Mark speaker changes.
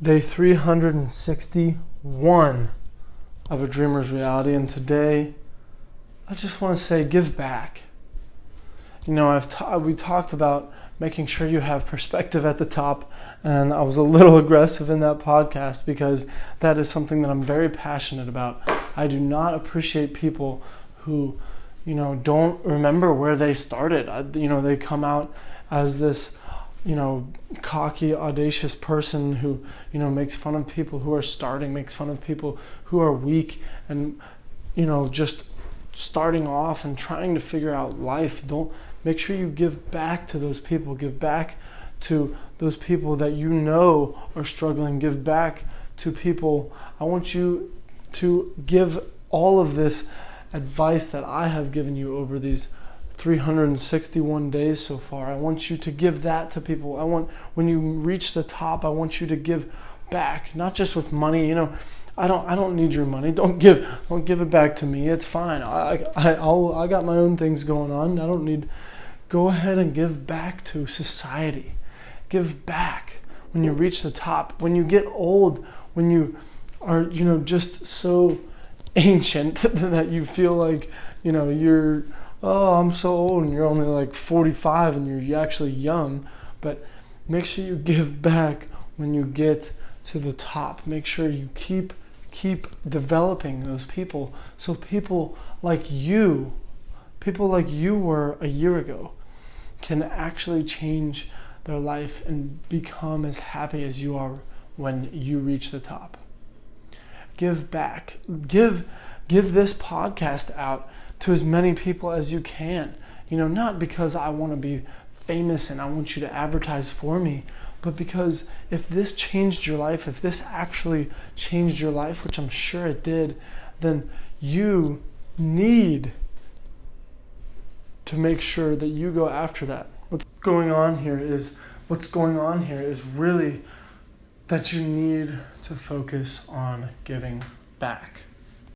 Speaker 1: day 361 of a dreamer's reality and today i just want to say give back. You know i've ta- we talked about making sure you have perspective at the top and i was a little aggressive in that podcast because that is something that i'm very passionate about. I do not appreciate people who you know don't remember where they started. I, you know they come out as this you know, cocky, audacious person who, you know, makes fun of people who are starting, makes fun of people who are weak, and, you know, just starting off and trying to figure out life. Don't make sure you give back to those people. Give back to those people that you know are struggling. Give back to people. I want you to give all of this advice that I have given you over these 361 days so far. I want you to give that to people. I want when you reach the top, I want you to give back, not just with money, you know. I don't I don't need your money. Don't give don't give it back to me. It's fine. I I I'll, I got my own things going on. I don't need go ahead and give back to society. Give back when you reach the top. When you get old, when you are, you know, just so ancient that you feel like, you know, you're oh, I'm so old and you're only like 45 and you're actually young. But make sure you give back when you get to the top. Make sure you keep keep developing those people so people like you, people like you were a year ago, can actually change their life and become as happy as you are when you reach the top. Give back. Give give this podcast out to as many people as you can. You know, not because I want to be famous and I want you to advertise for me, but because if this changed your life, if this actually changed your life, which I'm sure it did, then you need to make sure that you go after that. What's going on here is what's going on here is really that you need to focus on giving back.